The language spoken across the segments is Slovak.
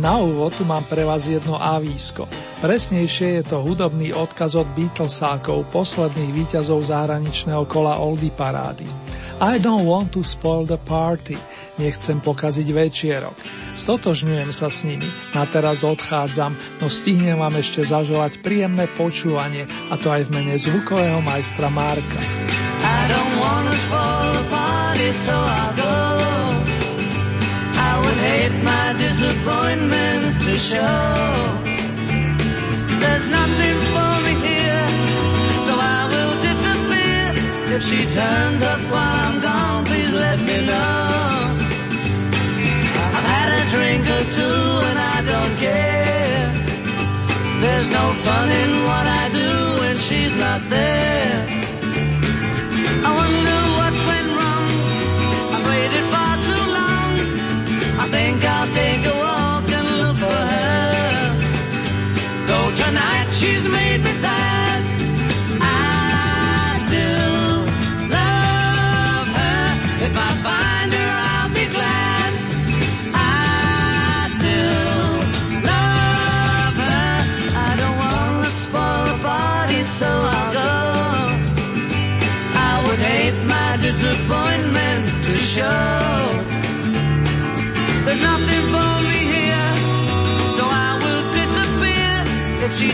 Na úvod tu mám pre vás jedno avísko. Presnejšie je to hudobný odkaz od Beatlesákov, posledných víťazov zahraničného kola Oldie parády. I don't want to spoil the party. Nechcem pokaziť večierok. Stotožňujem sa s nimi. Na teraz odchádzam, no stihnem vám ešte zaželať príjemné počúvanie, a to aj v mene zvukového majstra Marka. I don't wanna spoil the party, so I'll go. Disappointment to show. There's nothing for me here, so I will disappear. If she turns up while I'm gone, please let me know. I've had a drink or two and I don't care. There's no fun in what I do when she's not there.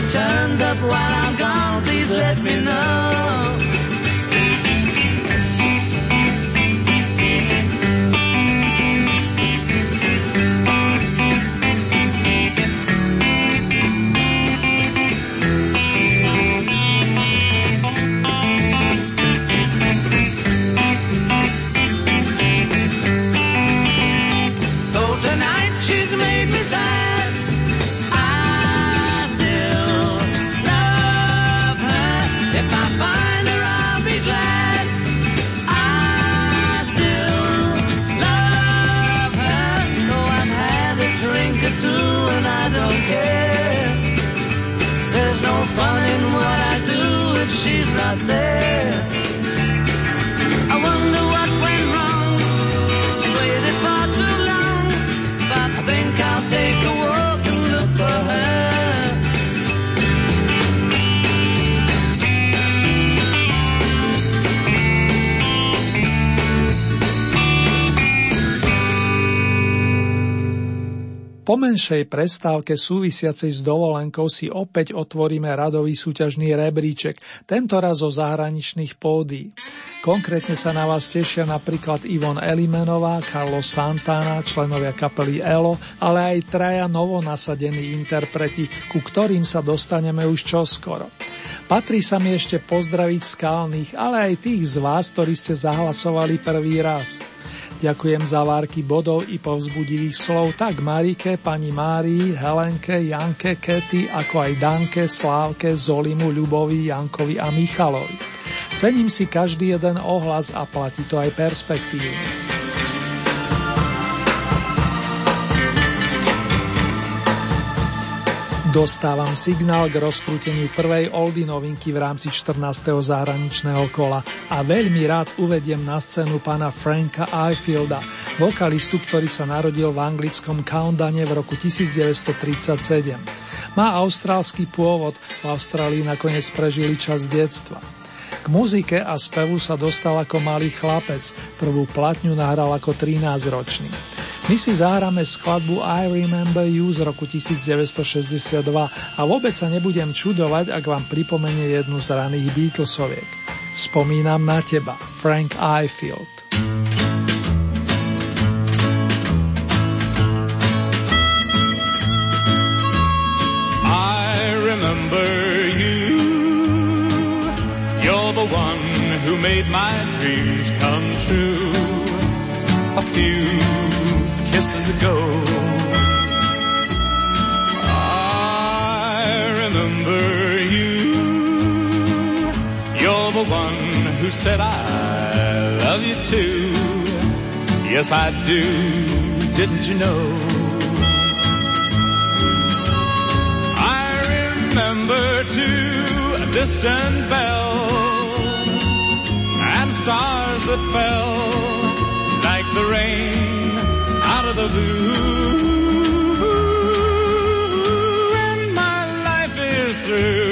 Turns up while I'm Po menšej prestávke súvisiacej s dovolenkou si opäť otvoríme radový súťažný rebríček, tento raz o zahraničných pódií. Konkrétne sa na vás tešia napríklad Ivon Elimenová, Carlos Santana, členovia kapely ELO, ale aj traja novonasadení interpreti, ku ktorým sa dostaneme už čoskoro. Patrí sa mi ešte pozdraviť skalných, ale aj tých z vás, ktorí ste zahlasovali prvý raz. Ďakujem za várky bodov i povzbudivých slov tak Marike, pani Márii, Helenke, Janke, Kety, ako aj Danke, Slávke, Zolimu, Ľubovi, Jankovi a Michalovi. Cením si každý jeden ohlas a platí to aj perspektívne. Dostávam signál k rozkrúteniu prvej oldy novinky v rámci 14. zahraničného kola a veľmi rád uvediem na scénu pána Franka Ifielda, vokalistu, ktorý sa narodil v anglickom Countdowne v roku 1937. Má austrálsky pôvod, v Austrálii nakoniec prežili čas detstva. K muzike a spevu sa dostal ako malý chlapec, prvú platňu nahral ako 13-ročný. My si zahráme skladbu I Remember You z roku 1962 a vôbec sa nebudem čudovať, ak vám pripomenie jednu z raných Beatlesoviek. Spomínam na teba, Frank Ifield. I remember you You're the one who made my dreams come true A few kisses ago. I remember you. You're the one who said I love you too. Yes, I do. Didn't you know? I remember too a distant bell and stars that fell like the rain of the blue. And my life is through,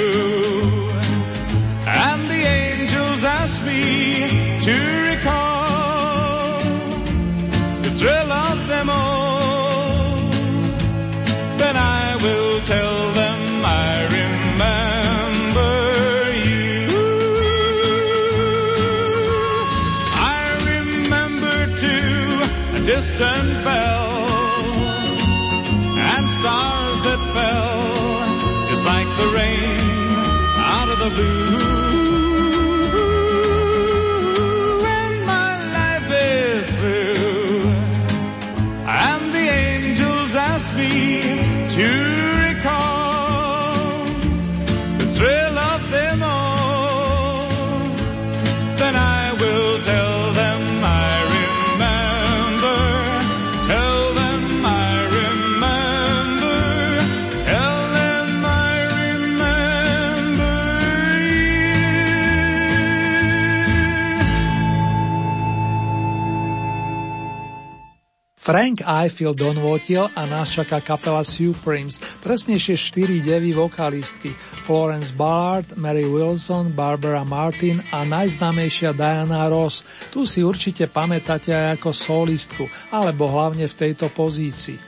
blue. Frank Ifield donvotil a nás čaká kapela Supremes, presnejšie štyri devy vokalistky Florence Ballard, Mary Wilson, Barbara Martin a najznámejšia Diana Ross. Tu si určite pamätáte aj ako solistku, alebo hlavne v tejto pozícii.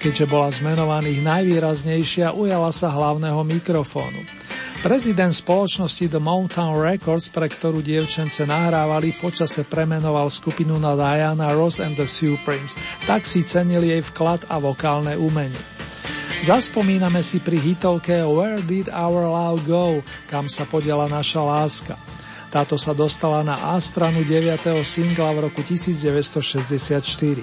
Keďže bola z menovaných najvýraznejšia, ujala sa hlavného mikrofónu. Prezident spoločnosti The Mountain Records, pre ktorú dievčence nahrávali, počase premenoval skupinu na Diana Ross and the Supremes, tak si cenili jej vklad a vokálne umenie. Zaspomíname si pri hitovke Where Did Our Love Go, kam sa podiela naša láska. Táto sa dostala na A stranu 9. singla v roku 1964.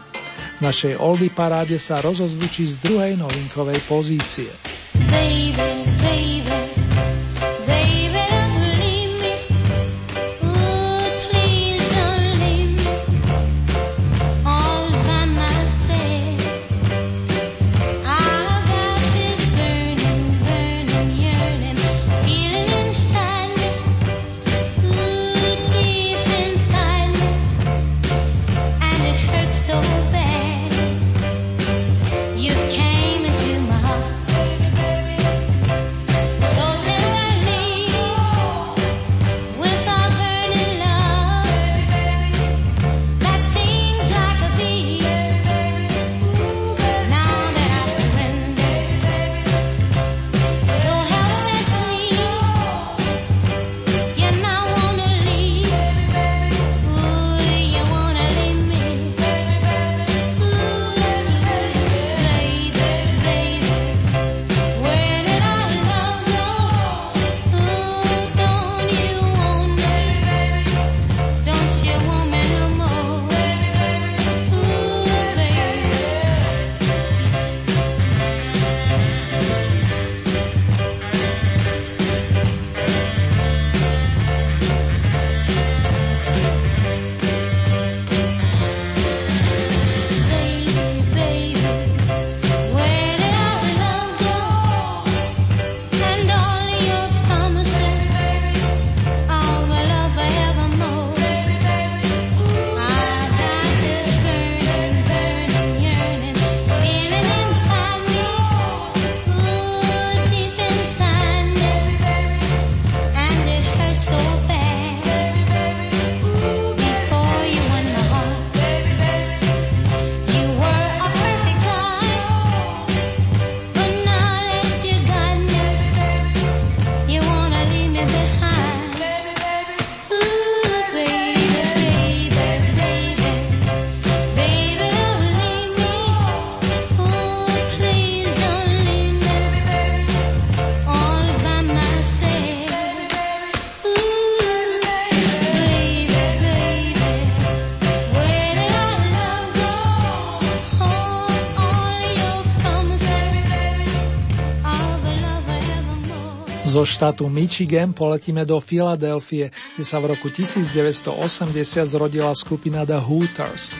V našej oldie paráde sa rozozvučí z druhej novinkovej pozície. Baby, Štátu Michigan poletíme do Filadelfie, kde sa v roku 1980 zrodila skupina The Hooters.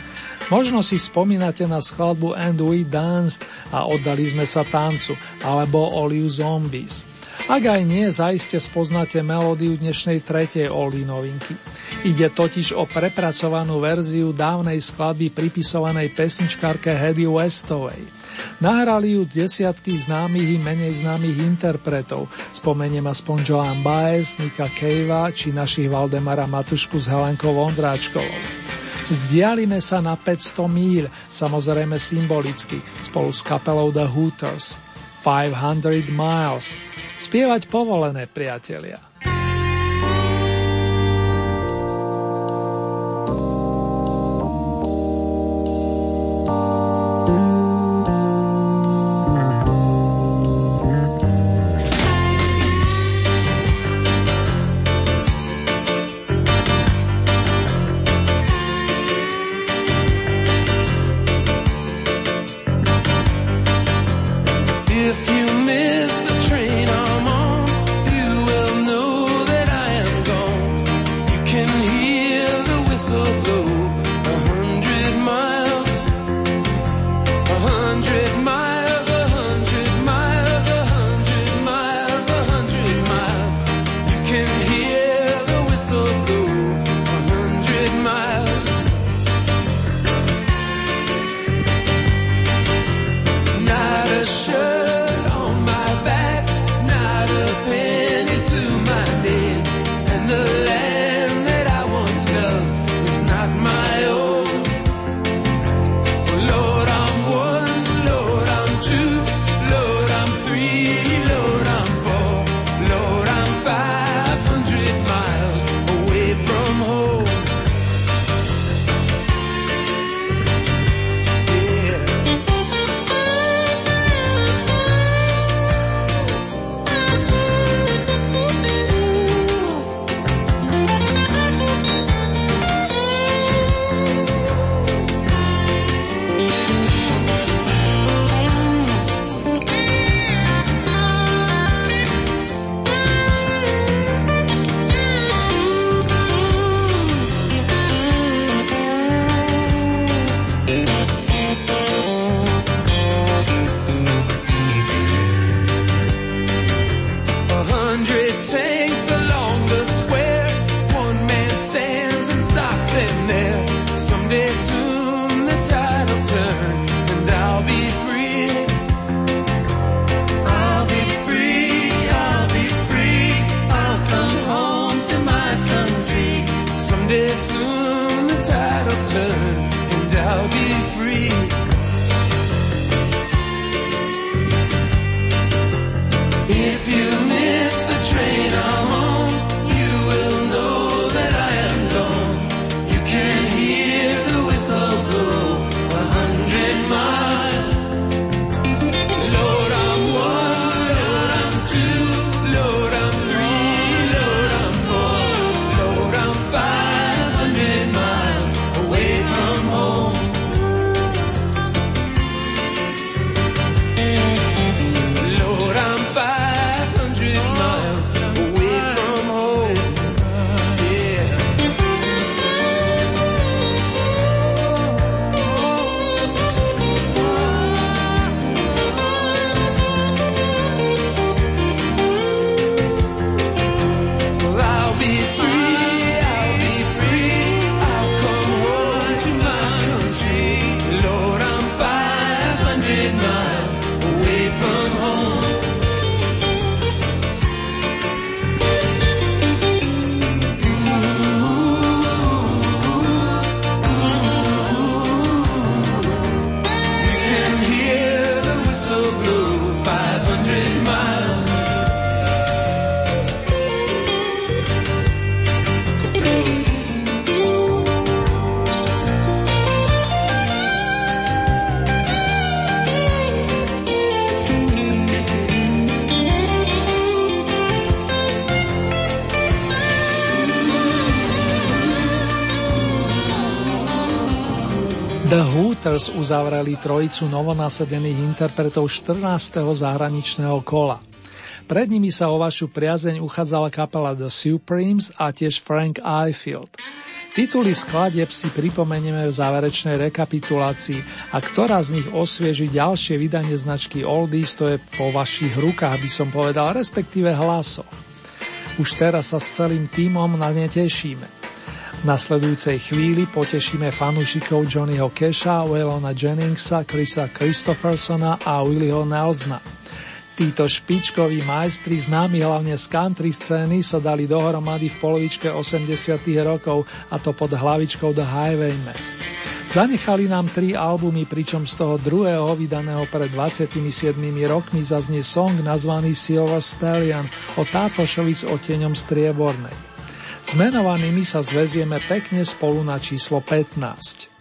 Možno si spomínate na skladbu And We Danced a oddali sme sa tancu, alebo Olive Zombies. Ak aj nie, zaiste spoznáte melódiu dnešnej tretej Oli novinky. Ide totiž o prepracovanú verziu dávnej skladby pripisovanej pesničkárke Hedy Westovej. Nahrali ju desiatky známych i menej známych interpretov. Spomeniem aspoň Joan Baez, Nika Kejva či našich Valdemara Matušku s Helenkou Vondráčkovou. Vzdialime sa na 500 míľ, samozrejme symbolicky, spolu s kapelou The Hooters. 500 miles. Spievať povolené, priatelia. Uzavreli trojicu novonasadených interpretov 14. zahraničného kola. Pred nimi sa o vašu priazeň uchádzala kapela The Supremes a tiež Frank Ifield. Tituly skladieb si pripomenieme v záverečnej rekapitulácii a ktorá z nich osvieži ďalšie vydanie značky Oldies, to je po vašich rukách, by som povedal, respektíve hlasoch. Už teraz sa s celým týmom na ne tešíme. Nasledujúcej chvíli potešíme fanúšikov Johnnyho Keša, Waylona Jenningsa, Chrisa Christophersona a Willyho Nelsona. Títo špičkoví majstri, známi hlavne z country scény, sa dali dohromady v polovičke 80 rokov, a to pod hlavičkou The Highwaymen. Zanechali nám tri albumy, pričom z toho druhého vydaného pred 27 rokmi zaznie song nazvaný Silver Stallion o tátošovi s oteňom striebornej. S menovanými sa zvezieme pekne spolu na číslo 15.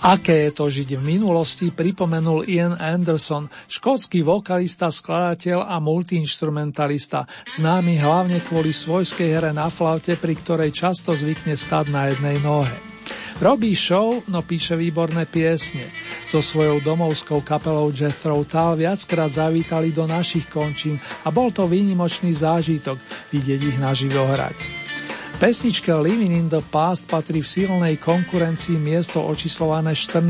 Aké je to žiť v minulosti, pripomenul Ian Anderson, škótsky vokalista, skladateľ a multiinstrumentalista, známy hlavne kvôli svojskej hre na flaute, pri ktorej často zvykne stať na jednej nohe. Robí show, no píše výborné piesne. So svojou domovskou kapelou Jethro Tull viackrát zavítali do našich končín a bol to výnimočný zážitok vidieť ich naživo hrať. Pesničke Living in the Past patrí v silnej konkurencii miesto očíslované 14.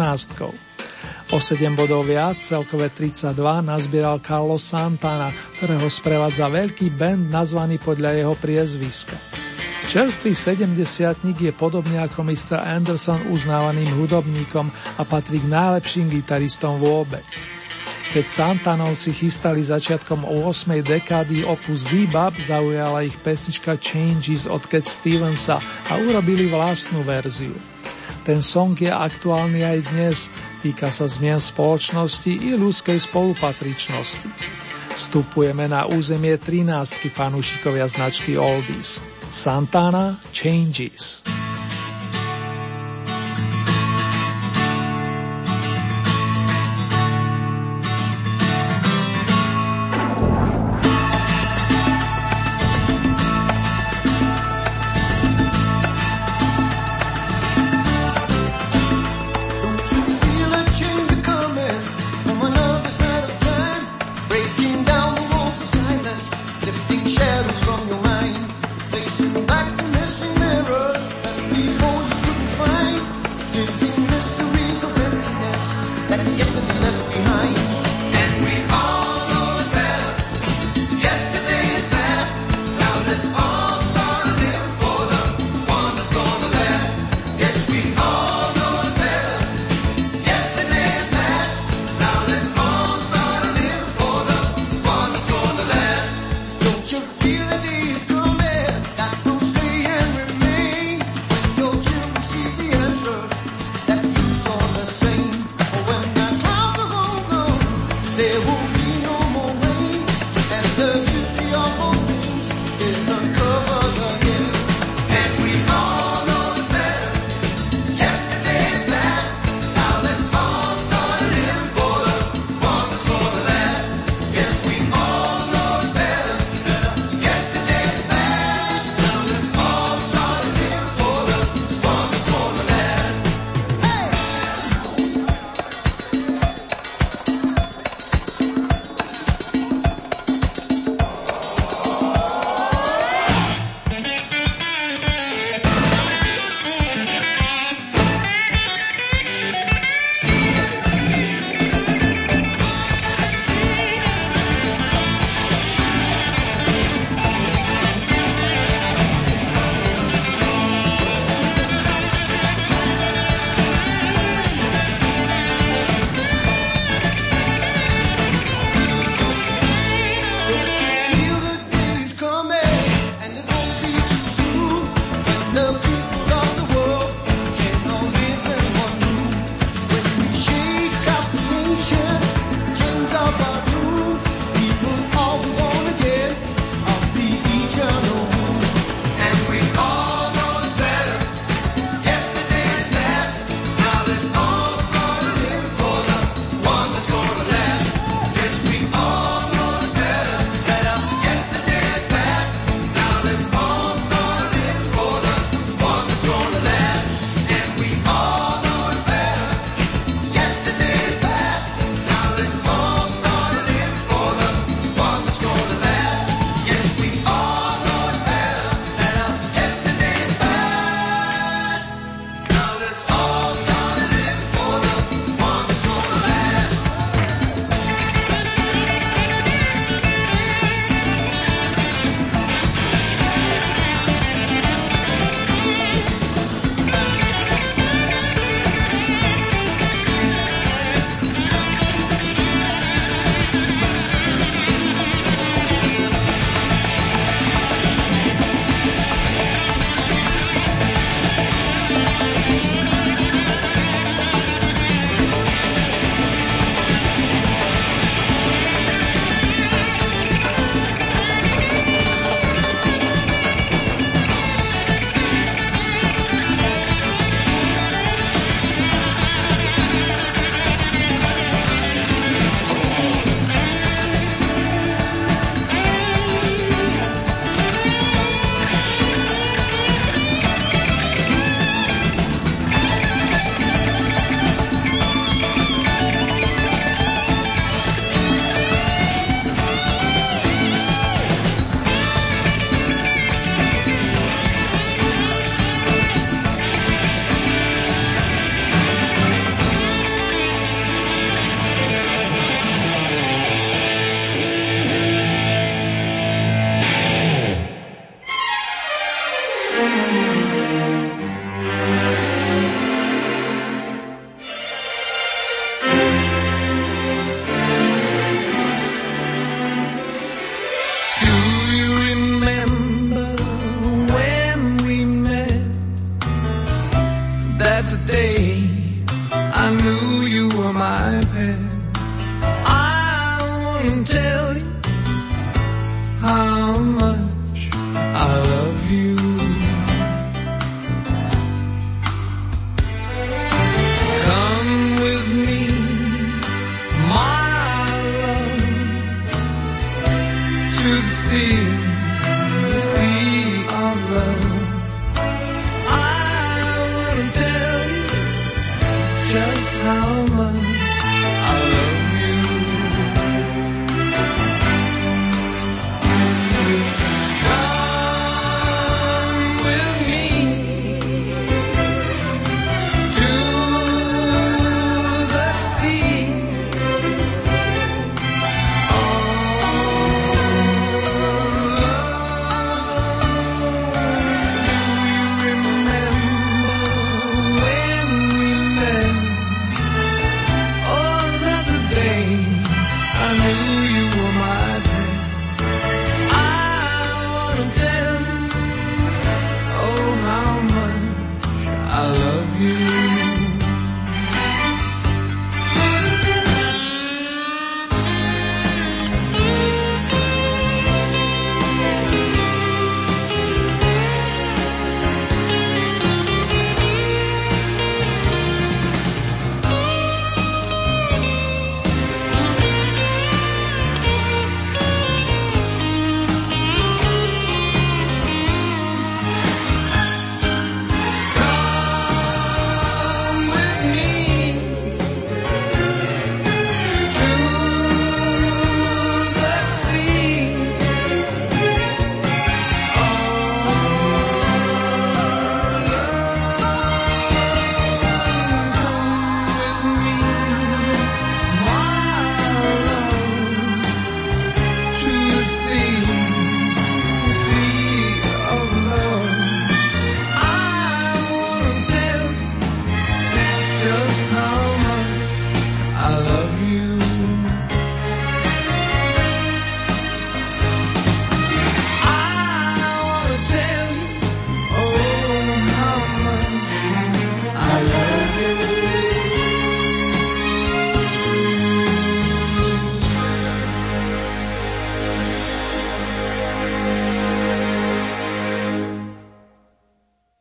O 7 bodov viac, celkové 32, nazbieral Carlos Santana, ktorého sprevádza veľký band nazvaný podľa jeho priezviska. Čerstvý 70 je podobne ako Mr. Anderson uznávaným hudobníkom a patrí k najlepším gitaristom vôbec. Keď Santanovci chystali začiatkom 8. dekády opus Zebub, zaujala ich pesnička Changes od Cat Stevensa a urobili vlastnú verziu. Ten song je aktuálny aj dnes, týka sa zmien spoločnosti i ľudskej spolupatričnosti. Vstupujeme na územie 13 fanúšikovia značky Oldies. Santana Changes.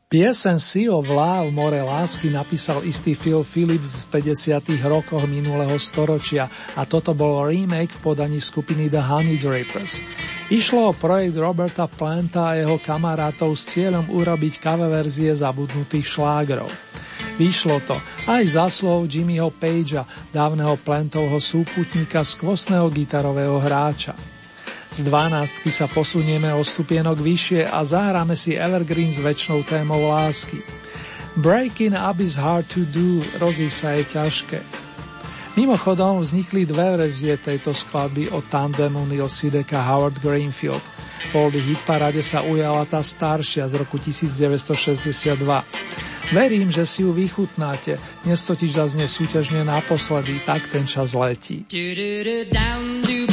Piesen Sea of Love, More lásky, napísal istý Phil Phillips v 50. rokoch minulého storočia a toto bol remake v podaní skupiny The Honey Drapers. Išlo o projekt Roberta Planta a jeho kamarátov s cieľom urobiť cover verzie zabudnutých šlágrov. Vyšlo to aj za slov Jimmyho Pagea, dávneho Plantovho súputníka skvostného gitarového hráča. Z 12 sa posunieme o stupienok vyššie a zahráme si Evergreen s väčšnou témou lásky. Breaking up is hard to do, rozísť sa je ťažké. Mimochodom vznikli dve verzie tejto skladby od tandemu Neil Sidek a Howard Greenfield. V Oldy hit parade sa ujala tá staršia z roku 1962. Verím, že si ju vychutnáte, dnes totiž zaznie súťažne naposledy, tak ten čas letí. Do do do down do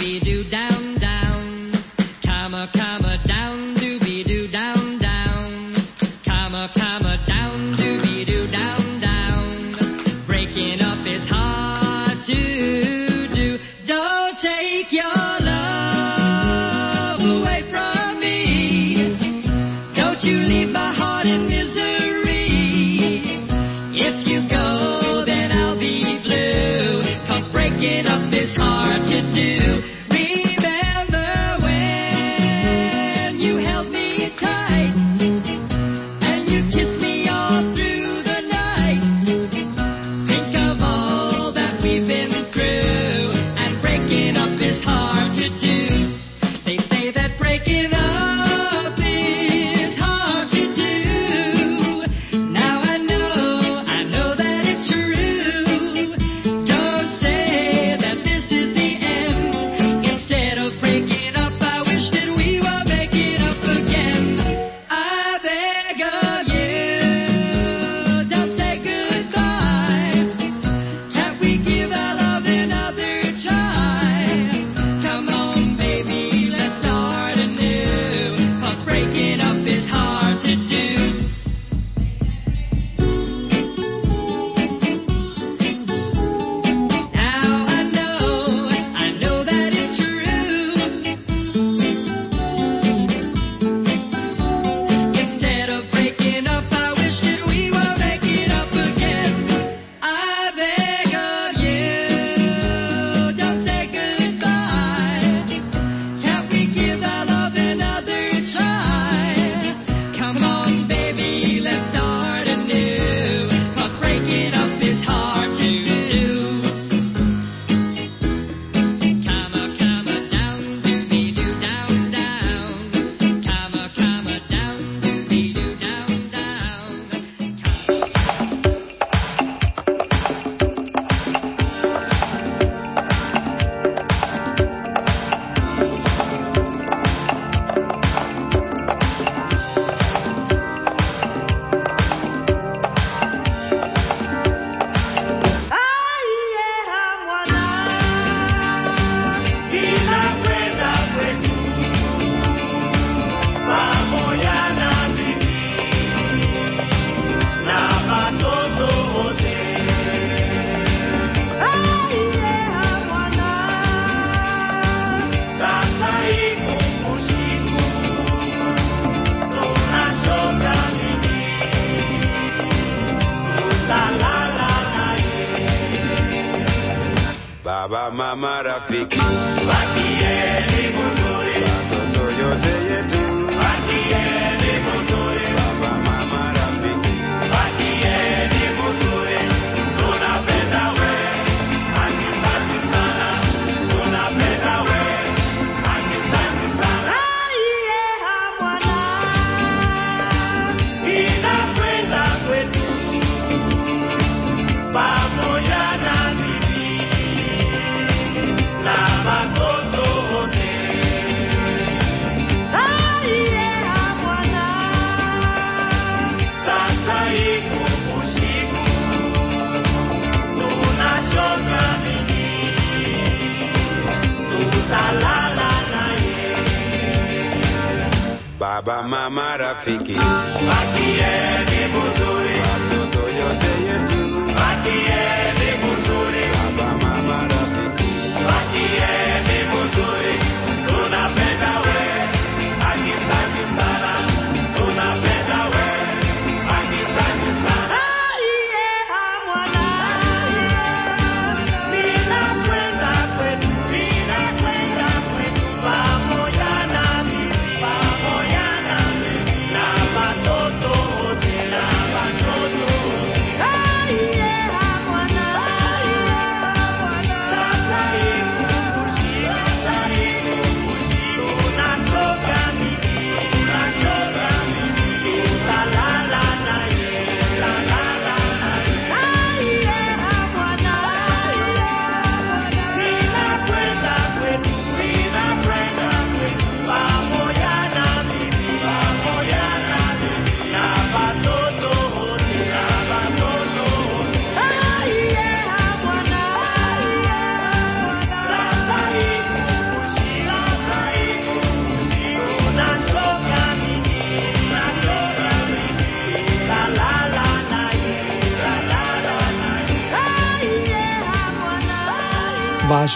traffic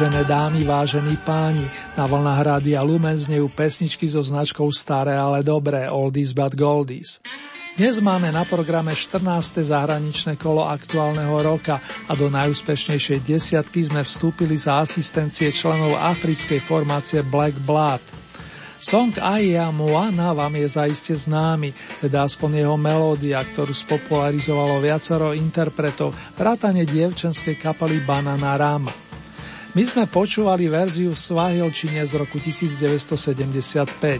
Vážené dámy, vážení páni, na vlnách Rádia Lumen znejú pesničky so značkou Staré, ale dobré, Oldies but Goldies. Dnes máme na programe 14. zahraničné kolo aktuálneho roka a do najúspešnejšej desiatky sme vstúpili za asistencie členov africkej formácie Black Blood. Song Aya Moana vám je zaiste známy, teda aspoň jeho melódia, ktorú spopularizovalo viacero interpretov, vrátane dievčenskej kapely Banana Rama. My sme počúvali verziu v Svahilčine z roku 1975.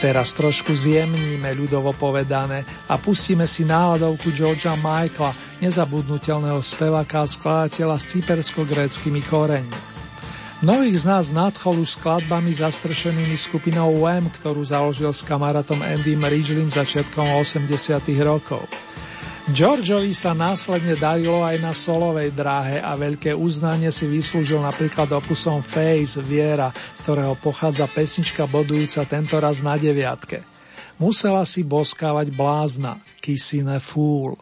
Teraz trošku zjemníme, ľudovo povedané, a pustíme si náladovku Georgia Michaela, nezabudnutelného speváka a skladateľa s cypersko-gréckými koreňmi. Mnohých z nás nadchol už skladbami zastrešenými skupinou Wham, ktorú založil s kamarátom Andym Ridgelim začiatkom 80 rokov. Georgeovi sa následne darilo aj na solovej dráhe a veľké uznanie si vyslúžil napríklad opusom Face Viera, z ktorého pochádza pesnička bodujúca tentoraz na deviatke. Musela si boskávať blázna, Kissing a Fool.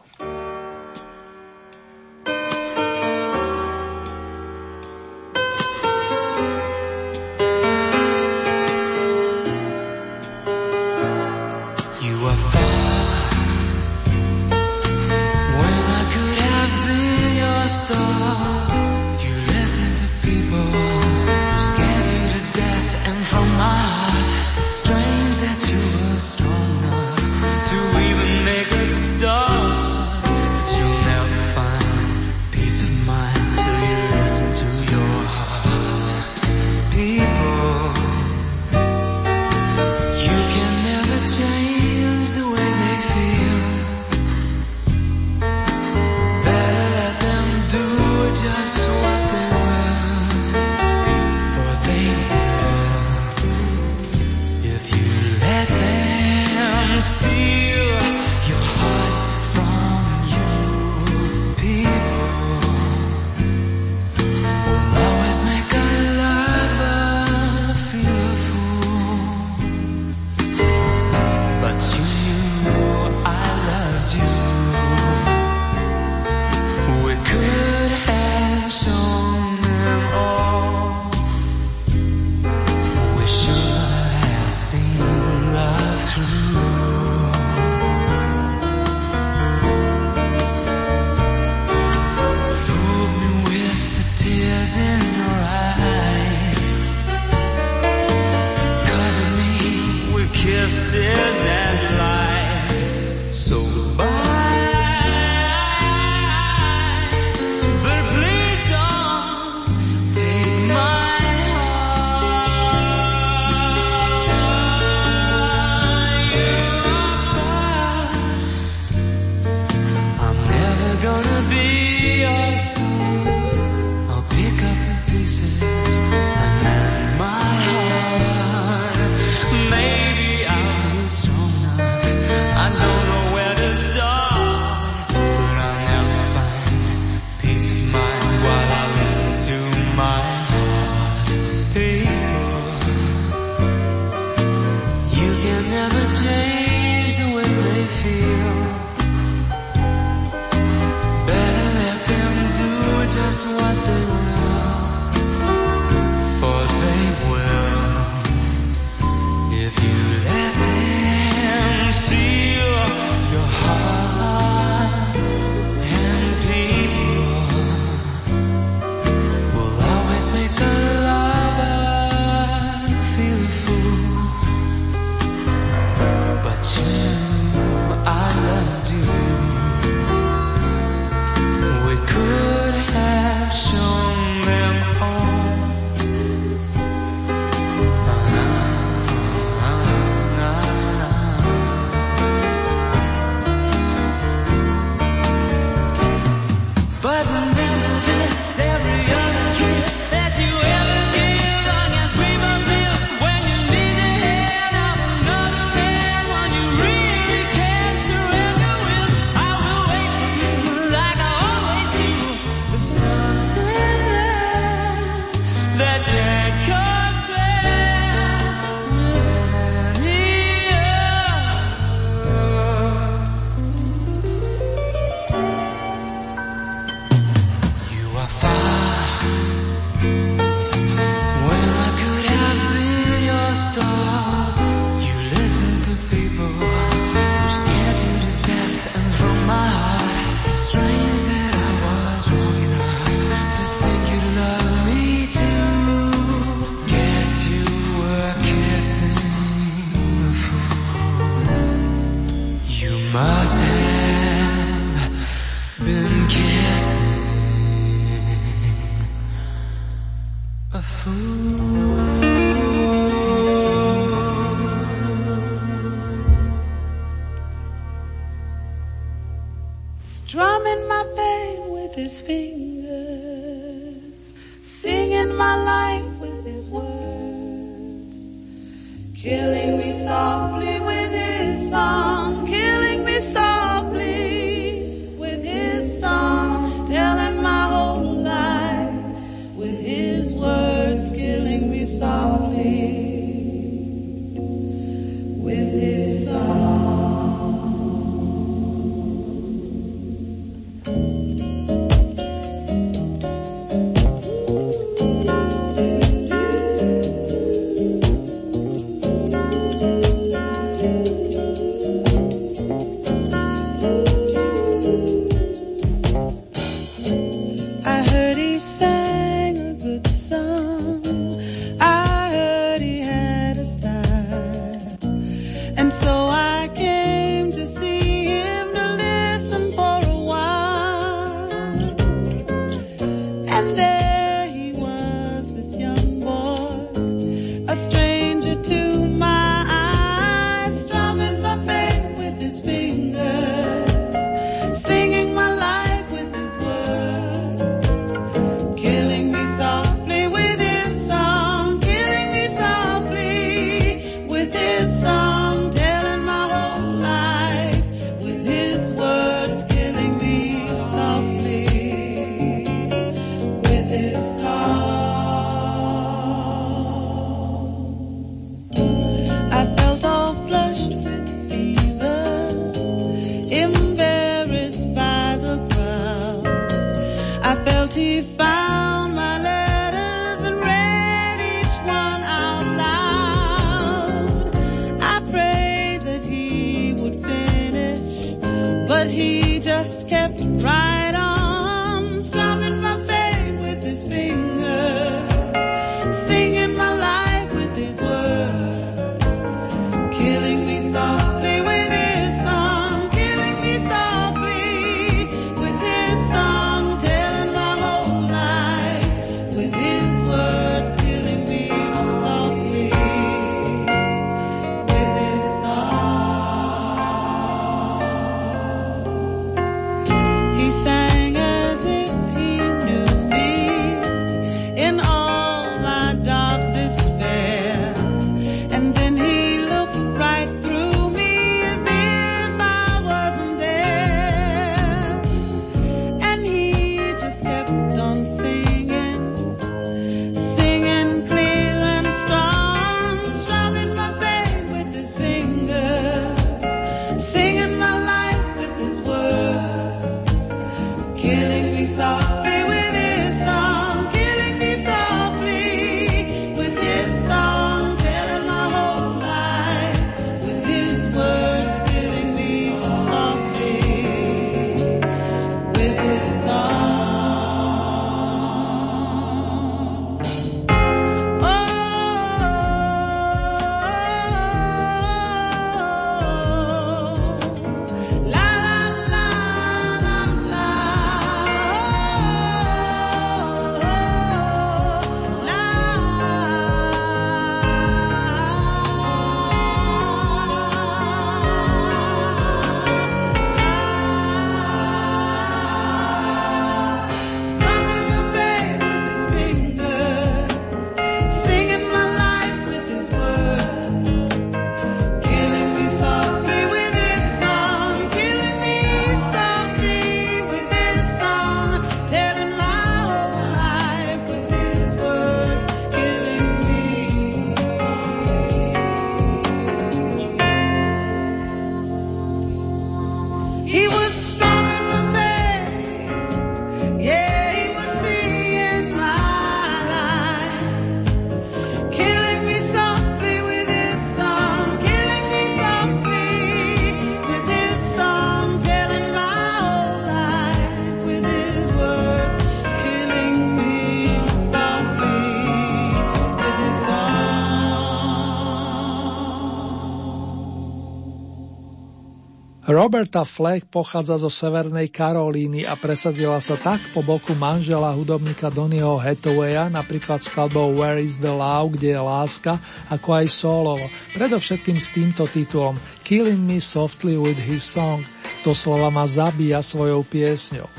Roberta Fleck pochádza zo Severnej Karolíny a presadila sa tak po boku manžela hudobníka Donnyho Hathawaya, napríklad skladbou Where is the Love, kde je láska, ako aj solovo. Predovšetkým s týmto titulom Killing me softly with his song, doslova ma zabíja svojou piesňou.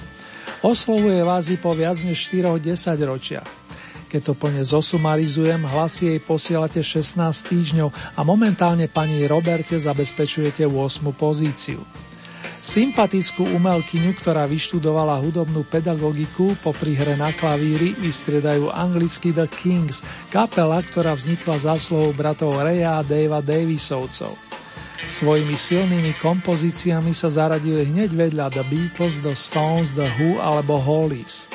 Oslovuje vás i po viac než 4 ročia. Keď to plne zosumarizujem, hlasy jej posielate 16 týždňov a momentálne pani Roberte zabezpečujete 8. pozíciu. Sympatickú umelkyňu, ktorá vyštudovala hudobnú pedagogiku po hre na klavíri, vystriedajú anglicky The Kings, kapela, ktorá vznikla zásluhou bratov Reya a Davea Davisovcov. Svojimi silnými kompozíciami sa zaradili hneď vedľa The Beatles, The Stones, The Who alebo Hollies.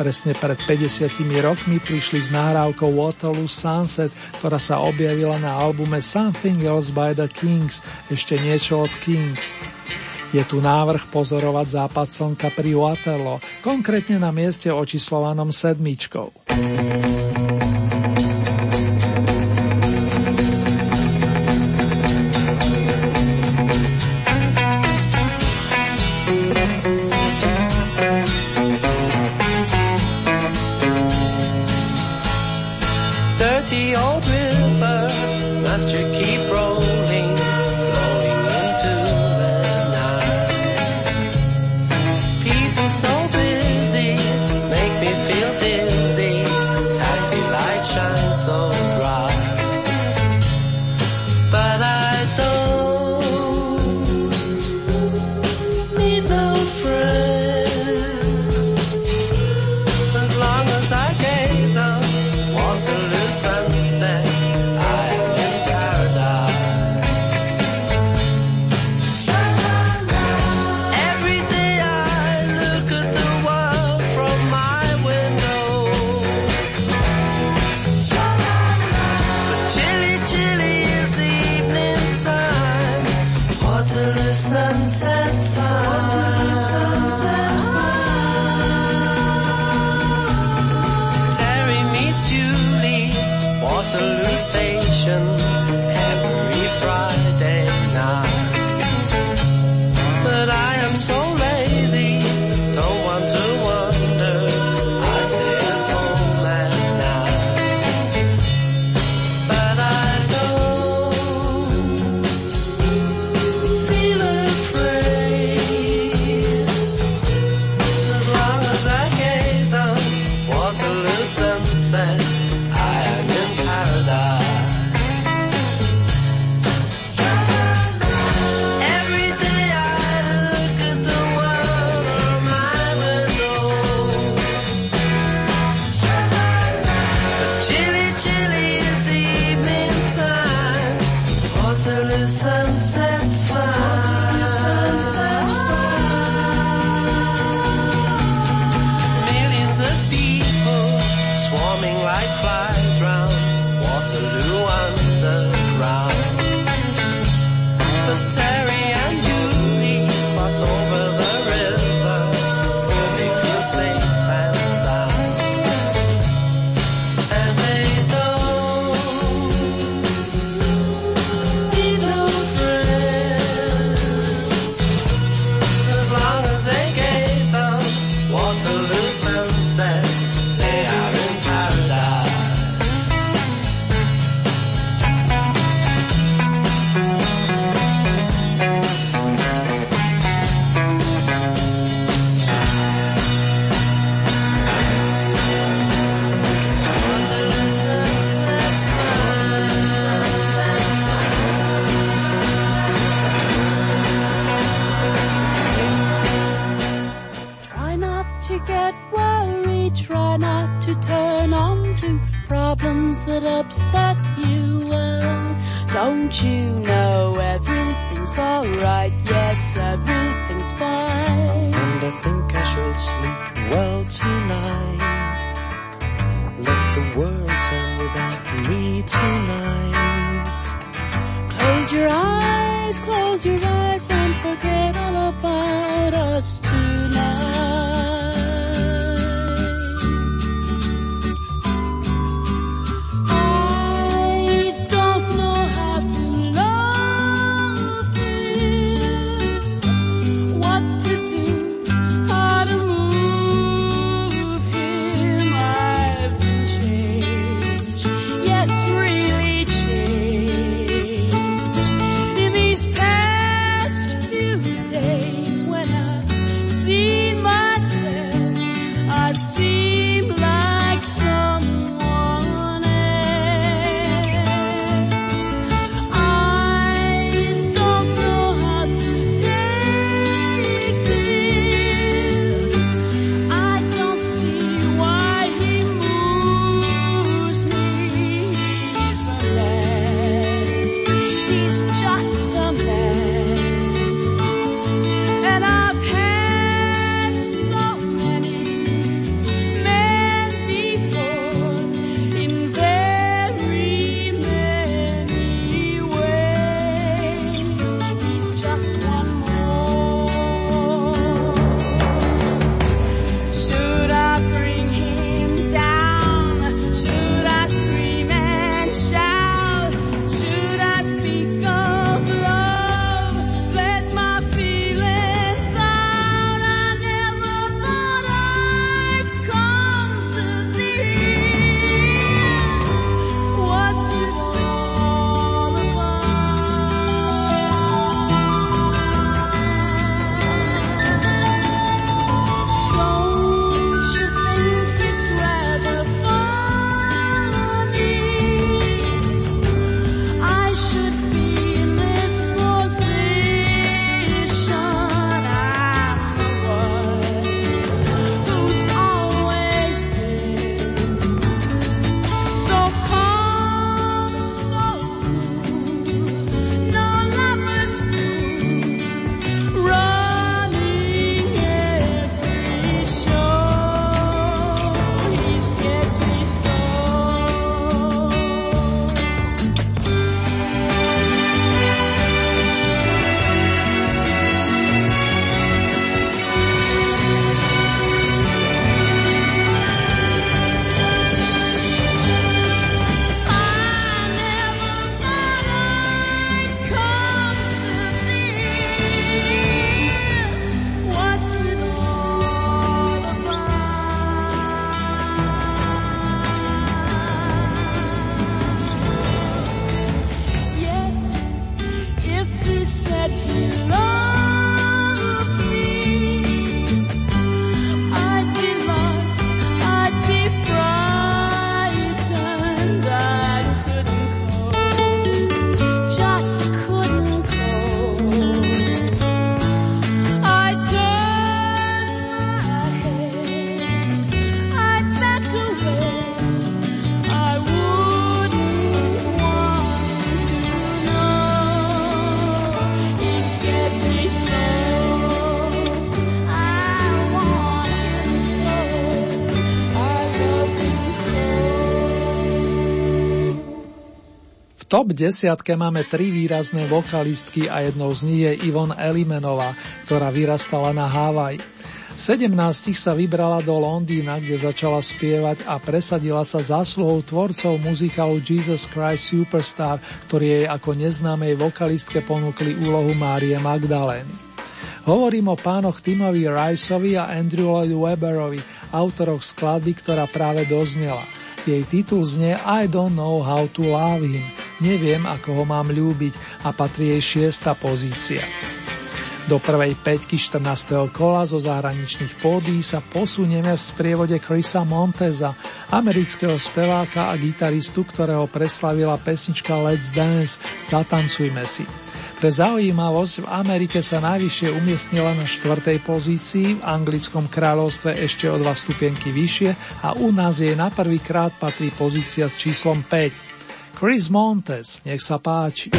Presne pred 50 rokmi prišli s nahrávkou Waterloo Sunset, ktorá sa objavila na albume Something Else by the Kings, ešte niečo od Kings. Je tu návrh pozorovať západ slnka pri Waterloo, konkrétne na mieste očíslovanom sedmičkou. Top desiatke máme tri výrazné vokalistky a jednou z nich je Ivon Elimenová, ktorá vyrastala na Havaj. V 17 sa vybrala do Londýna, kde začala spievať a presadila sa zásluhou tvorcov muzikálu Jesus Christ Superstar, ktorí jej ako neznámej vokalistke ponúkli úlohu Márie Magdalény. Hovorím o pánoch Timovi Riceovi a Andrew Lloyd Webberovi, autoroch skladby, ktorá práve doznela – jej titul znie I don't know how to love him. Neviem, ako ho mám ľúbiť a patrí jej šiesta pozícia. Do prvej peťky 14. kola zo zahraničných pódií sa posunieme v sprievode Chrisa Monteza, amerického speváka a gitaristu, ktorého preslavila pesnička Let's Dance, Zatancujme si. Pre zaujímavosť v Amerike sa najvyššie umiestnila na štvrtej pozícii, v anglickom kráľovstve ešte o dva stupienky vyššie a u nás jej na prvý krát patrí pozícia s číslom 5. Chris Montes, nech sa páči.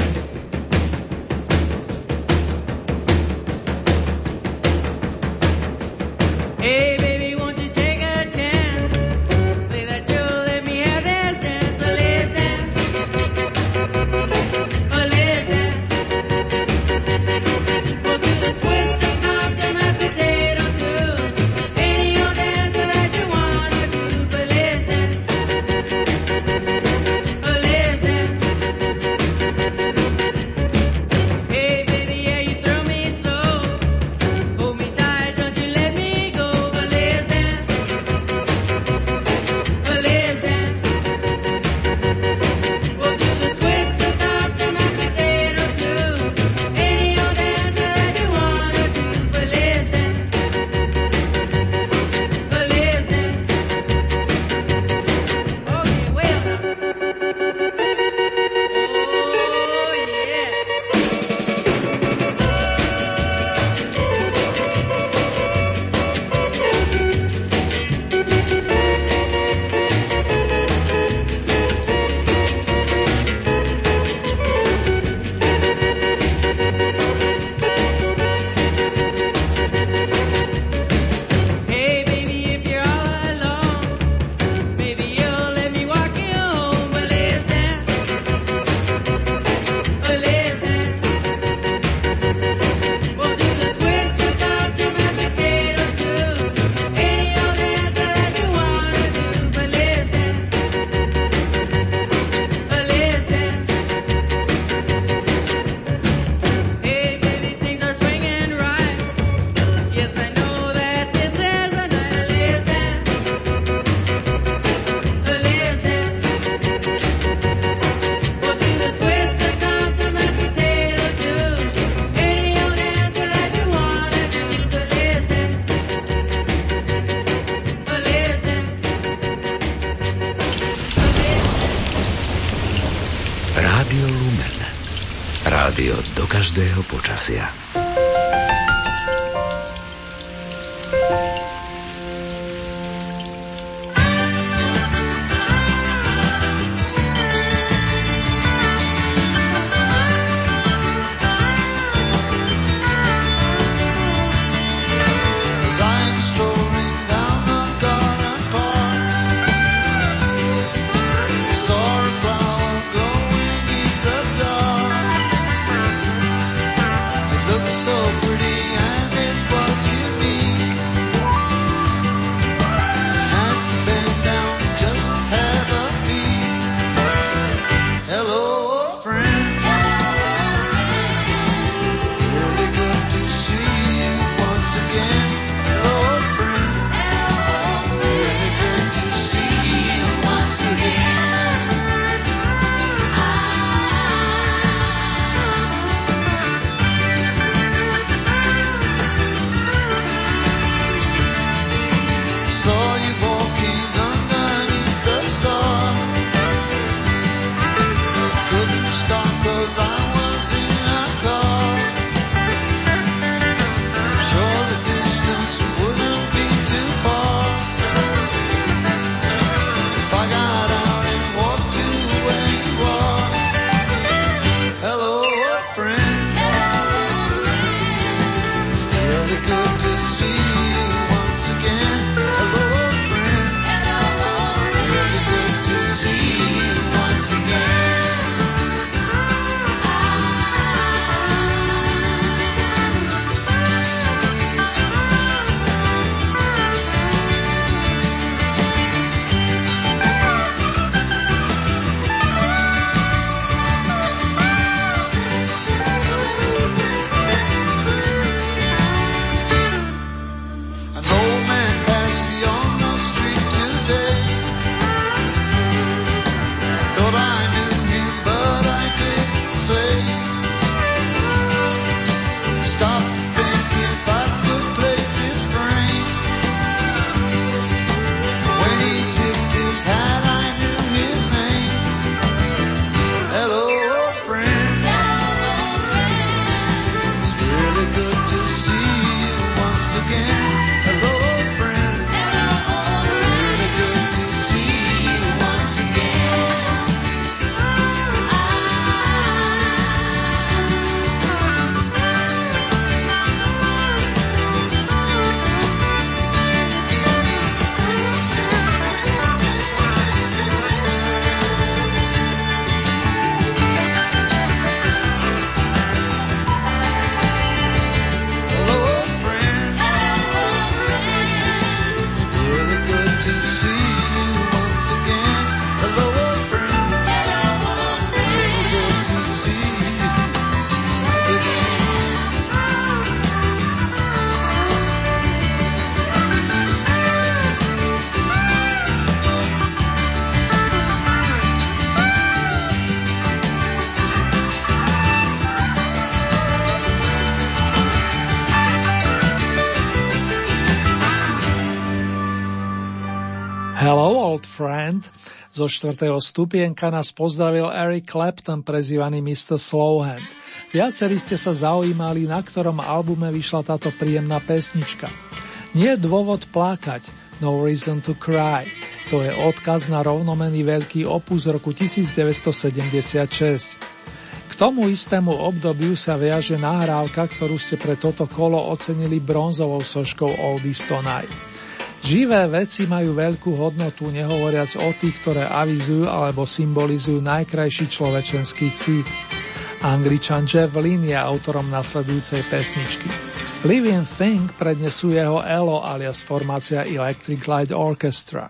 Každého počasia. Zo štvrtého stupienka nás pozdravil Eric Clapton, prezývaný Mr. Slowhand. Viacerí ste sa zaujímali, na ktorom albume vyšla táto príjemná pesnička. Nie je dôvod plakať, No Reason to Cry. To je odkaz na rovnomený veľký opus roku 1976. K tomu istému obdobiu sa viaže nahrávka, ktorú ste pre toto kolo ocenili bronzovou soškou Oldies Tonight. Živé veci majú veľkú hodnotu, nehovoriac o tých, ktoré avizujú alebo symbolizujú najkrajší človečenský cít. Angličan Jeff Lynn je autorom nasledujúcej pesničky. Living Thing prednesú jeho ELO alias formácia Electric Light Orchestra.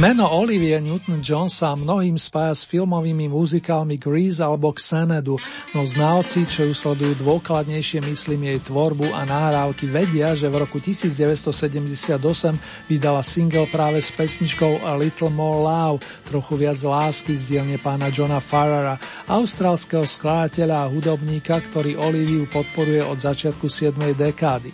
Meno Olivia Newton-John sa mnohým spája s filmovými muzikálmi Grease alebo Xanadu, no znalci, čo ju sledujú dôkladnejšie, myslím jej tvorbu a nahrávky, vedia, že v roku 1978 vydala single práve s pesničkou A Little More Love, trochu viac lásky z dielne pána Johna Farrara, austrálskeho skladateľa a hudobníka, ktorý Oliviu podporuje od začiatku 7. dekády.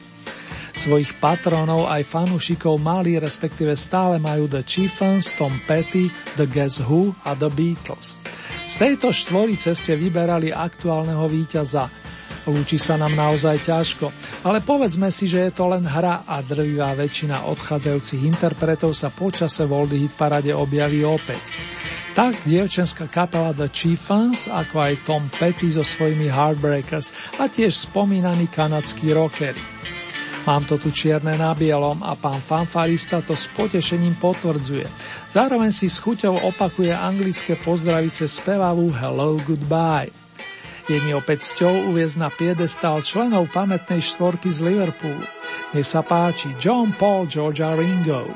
Svojich patronov aj fanúšikov mali, respektíve stále majú The Chieftains, Tom Petty, The Guess Who a The Beatles. Z tejto štvorice ste vyberali aktuálneho víťaza. Lúči sa nám naozaj ťažko, ale povedzme si, že je to len hra a drvivá väčšina odchádzajúcich interpretov sa počase Voldy Hit Parade objaví opäť. Tak dievčenská kapela The Chieftains, ako aj Tom Petty so svojimi Heartbreakers a tiež spomínaní kanadskí rockery. Mám to tu čierne na bielom a pán fanfarista to s potešením potvrdzuje. Zároveň si s chuťou opakuje anglické pozdravice spevavú Hello Goodbye. Je mi opäť cťou uviezť na piedestal členov pamätnej štvorky z Liverpoolu. Nech sa páči John Paul Georgia Ringo.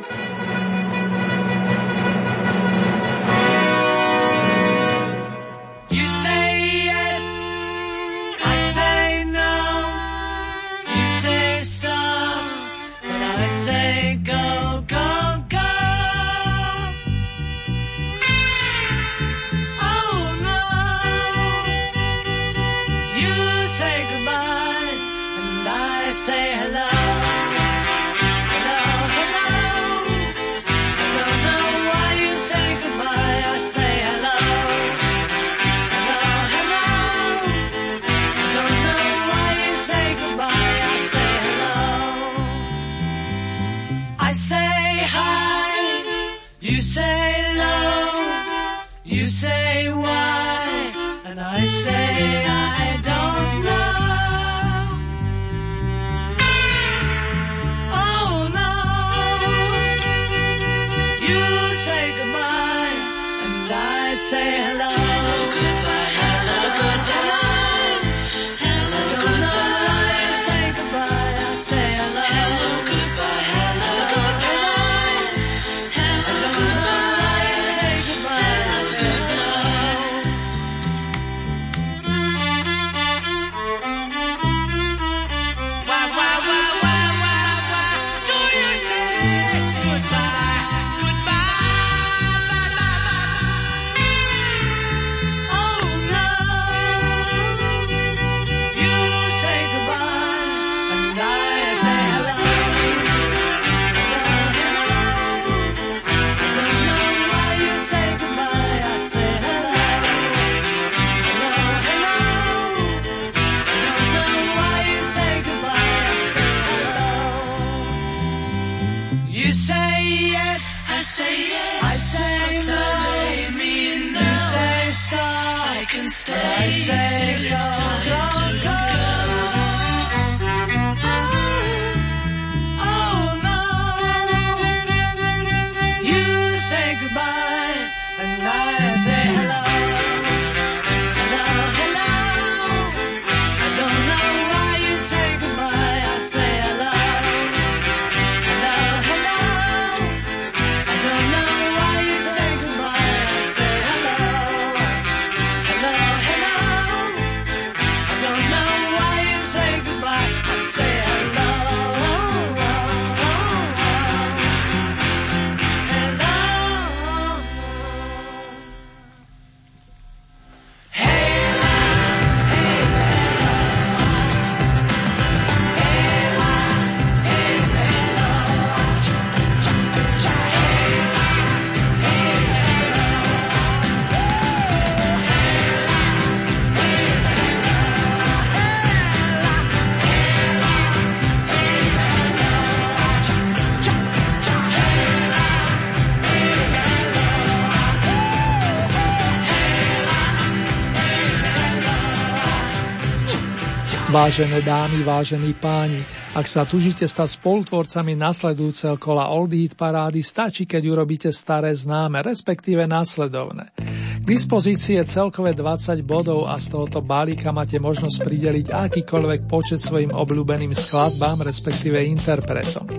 Vážené dámy, vážení páni, ak sa tužite stať spolutvorcami nasledujúceho kola Old Hit parády, stačí, keď urobíte staré známe, respektíve následovné. K dispozícii je celkové 20 bodov a z tohoto balíka máte možnosť prideliť akýkoľvek počet svojim obľúbeným skladbám, respektíve interpretom.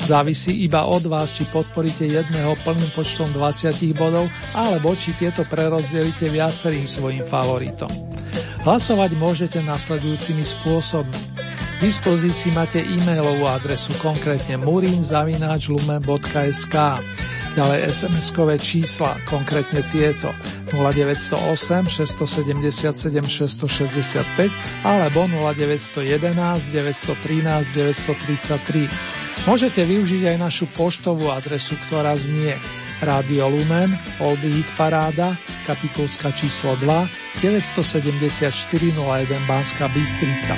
Závisí iba od vás, či podporíte jedného plným počtom 20 bodov, alebo či tieto prerozdelíte viacerým svojim favoritom. Hlasovať môžete nasledujúcimi spôsobmi. V dispozícii máte e-mailovú adresu, konkrétne murinzavináčlumen.sk Ďalej SMS-kové čísla, konkrétne tieto 0908 677 665 alebo 0911 913 933. Môžete využiť aj našu poštovú adresu, ktorá znie Radio Lumen, Old Hit Paráda, kapitulska číslo 2, 974 01 Banská Bystrica.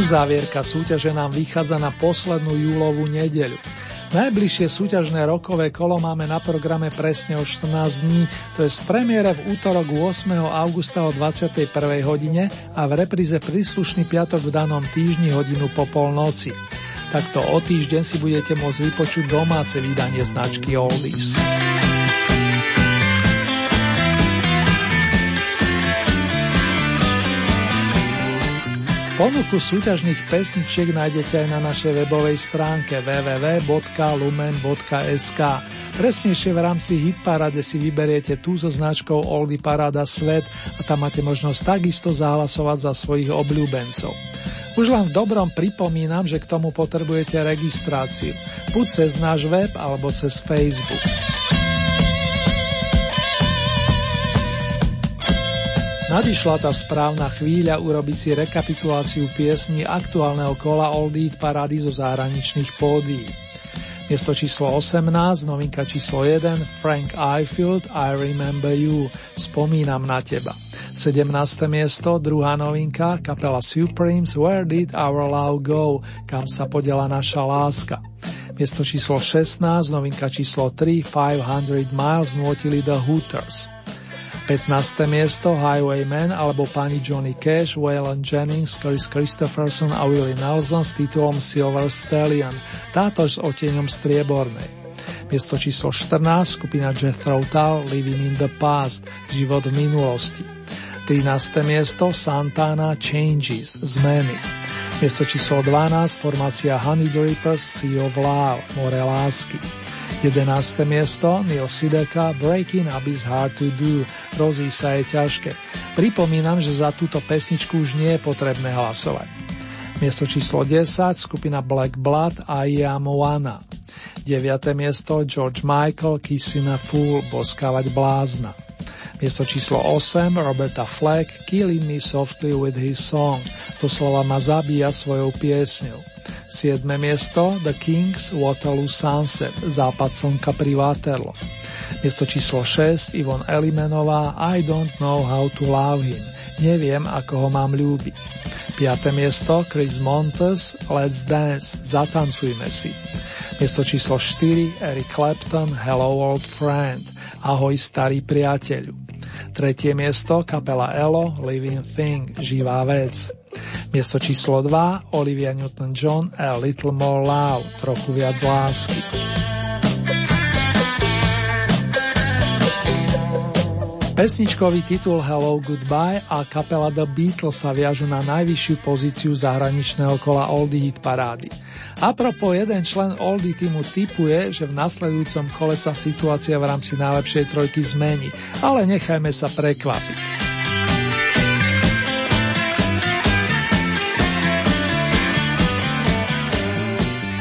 Uzávierka súťaže nám vychádza na poslednú júlovú nedeľu. Najbližšie súťažné rokové kolo máme na programe presne o 14 dní, to je z premiére v útorok 8. augusta o 21. hodine a v repríze príslušný piatok v danom týždni hodinu po polnoci. Takto o týždeň si budete môcť vypočuť domáce vydanie značky Oldies. Ponuku súťažných pesničiek nájdete aj na našej webovej stránke www.lumen.sk. Presnejšie v rámci Hitparade si vyberiete tú so značkou Oldy Parada Svet a tam máte možnosť takisto zahlasovať za svojich obľúbencov. Už len v dobrom pripomínam, že k tomu potrebujete registráciu, buď cez náš web alebo cez Facebook. Nadišla tá správna chvíľa urobiť si rekapituláciu piesní aktuálneho kola Old Eat parády zo zahraničných pódií. Miesto číslo 18, novinka číslo 1, Frank Ifield, I Remember You, Spomínam na teba. 17. miesto, druhá novinka, kapela Supremes, Where Did Our Love Go, kam sa podela naša láska. Miesto číslo 16, novinka číslo 3, 500 Miles, nuotili The Hooters. 15. miesto Highwayman alebo pani Johnny Cash, Waylon Jennings, Chris Christopherson a Willie Nelson s titulom Silver Stallion, táto s oteňom striebornej. Miesto číslo 14 skupina Jethro Tull Living in the Past, život v minulosti. 13. miesto Santana Changes, zmeny. Miesto číslo 12 formácia Honey Drippers Sea of Love, more lásky. 11. miesto Neil Sideka Breaking Up is Hard to Do Rozí sa je ťažké. Pripomínam, že za túto pesničku už nie je potrebné hlasovať. Miesto číslo 10 skupina Black Blood a One. 9. miesto George Michael Kissing a Fool Boskávať blázna. Miesto číslo 8 Roberta Fleck Killing Me Softly with His Song doslova ma zabíja svojou piesňou. 7. miesto The Kings Waterloo Sunset Západ slnka pri Waterloo. Miesto číslo 6 Ivon Elimenová I don't know how to love him Neviem, ako ho mám ľúbiť. 5. miesto Chris Montes Let's Dance Zatancujme si. Miesto číslo 4 Eric Clapton Hello Old Friend Ahoj starý priateľu. Tretie miesto kapela Elo Living Thing Živá vec. Miesto číslo 2 Olivia Newton-John A Little More Love Trochu viac lásky. Pesničkový titul Hello Goodbye a kapela The Beatles sa viažu na najvyššiu pozíciu zahraničného kola Oldie Hit parády. A propos, jeden člen Oldie týmu typuje, že v nasledujúcom kole sa situácia v rámci najlepšej trojky zmení, ale nechajme sa prekvapiť.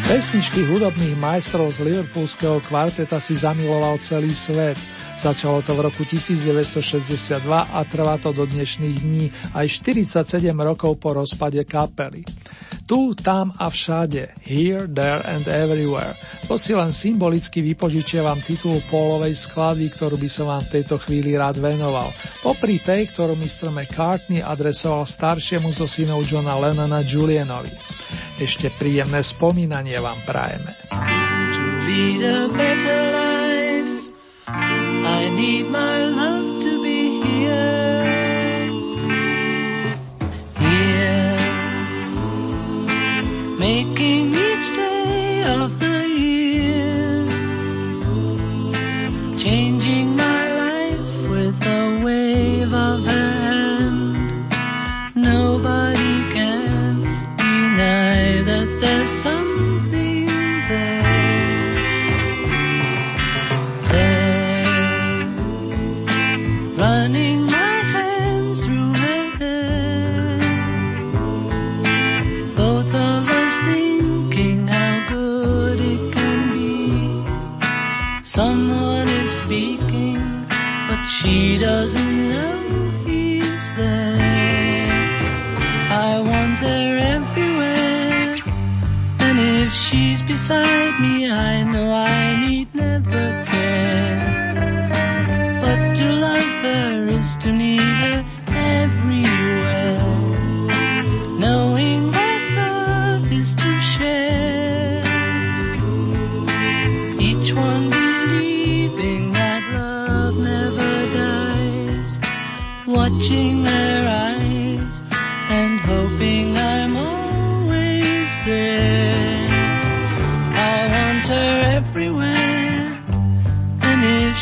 Pesničky hudobných majstrov z liverpoolského kvarteta si zamiloval celý svet. Začalo to v roku 1962 a trvá to do dnešných dní, aj 47 rokov po rozpade kapely. Tu, tam a všade, here, there and everywhere. To si len symbolicky vypožičiavam titul Pólovej skladby, ktorú by som vám v tejto chvíli rád venoval. Popri tej, ktorú Mr. McCartney adresoval staršiemu zo synov Johna Lennona Julianovi. Ešte príjemné spomínanie vám prajeme. To lead a better life, need my love to be here. Here, making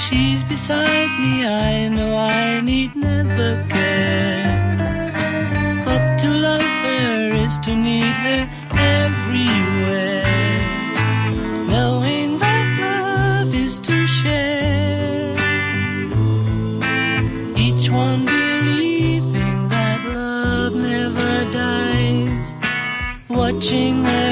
she's beside me, I know I need never care. But to love her is to need her everywhere. Knowing that love is to share. Each one believing that love never dies. Watching her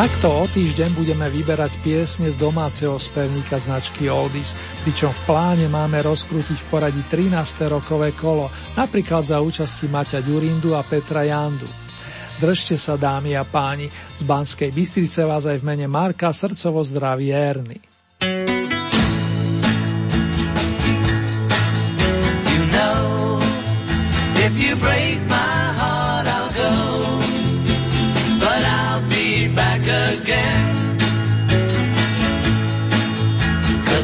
Takto o týždeň budeme vyberať piesne z domáceho spevníka značky Oldies, pričom v pláne máme rozkrútiť v poradí 13. rokové kolo, napríklad za účasti Maťa Ďurindu a Petra Jandu. Držte sa dámy a páni, z Banskej Bystrice vás aj v mene Marka srdcovo zdraví Erny. You know, if you break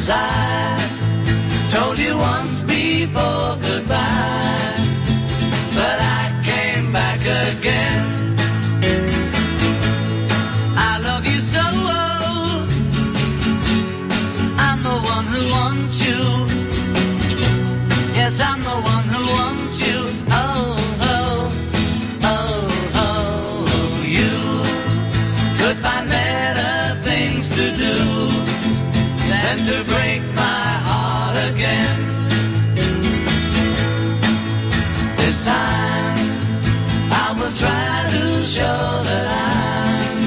I told you once to break my heart again. This time I will try to show that I'm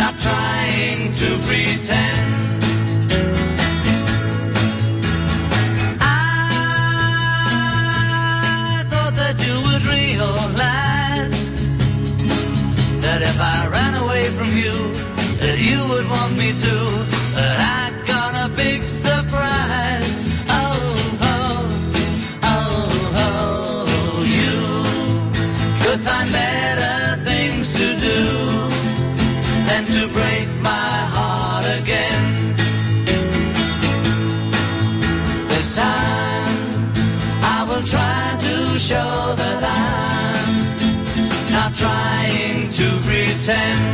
not trying to pretend. I thought that you would realize that if I ran away from you, that you would want me to. ten.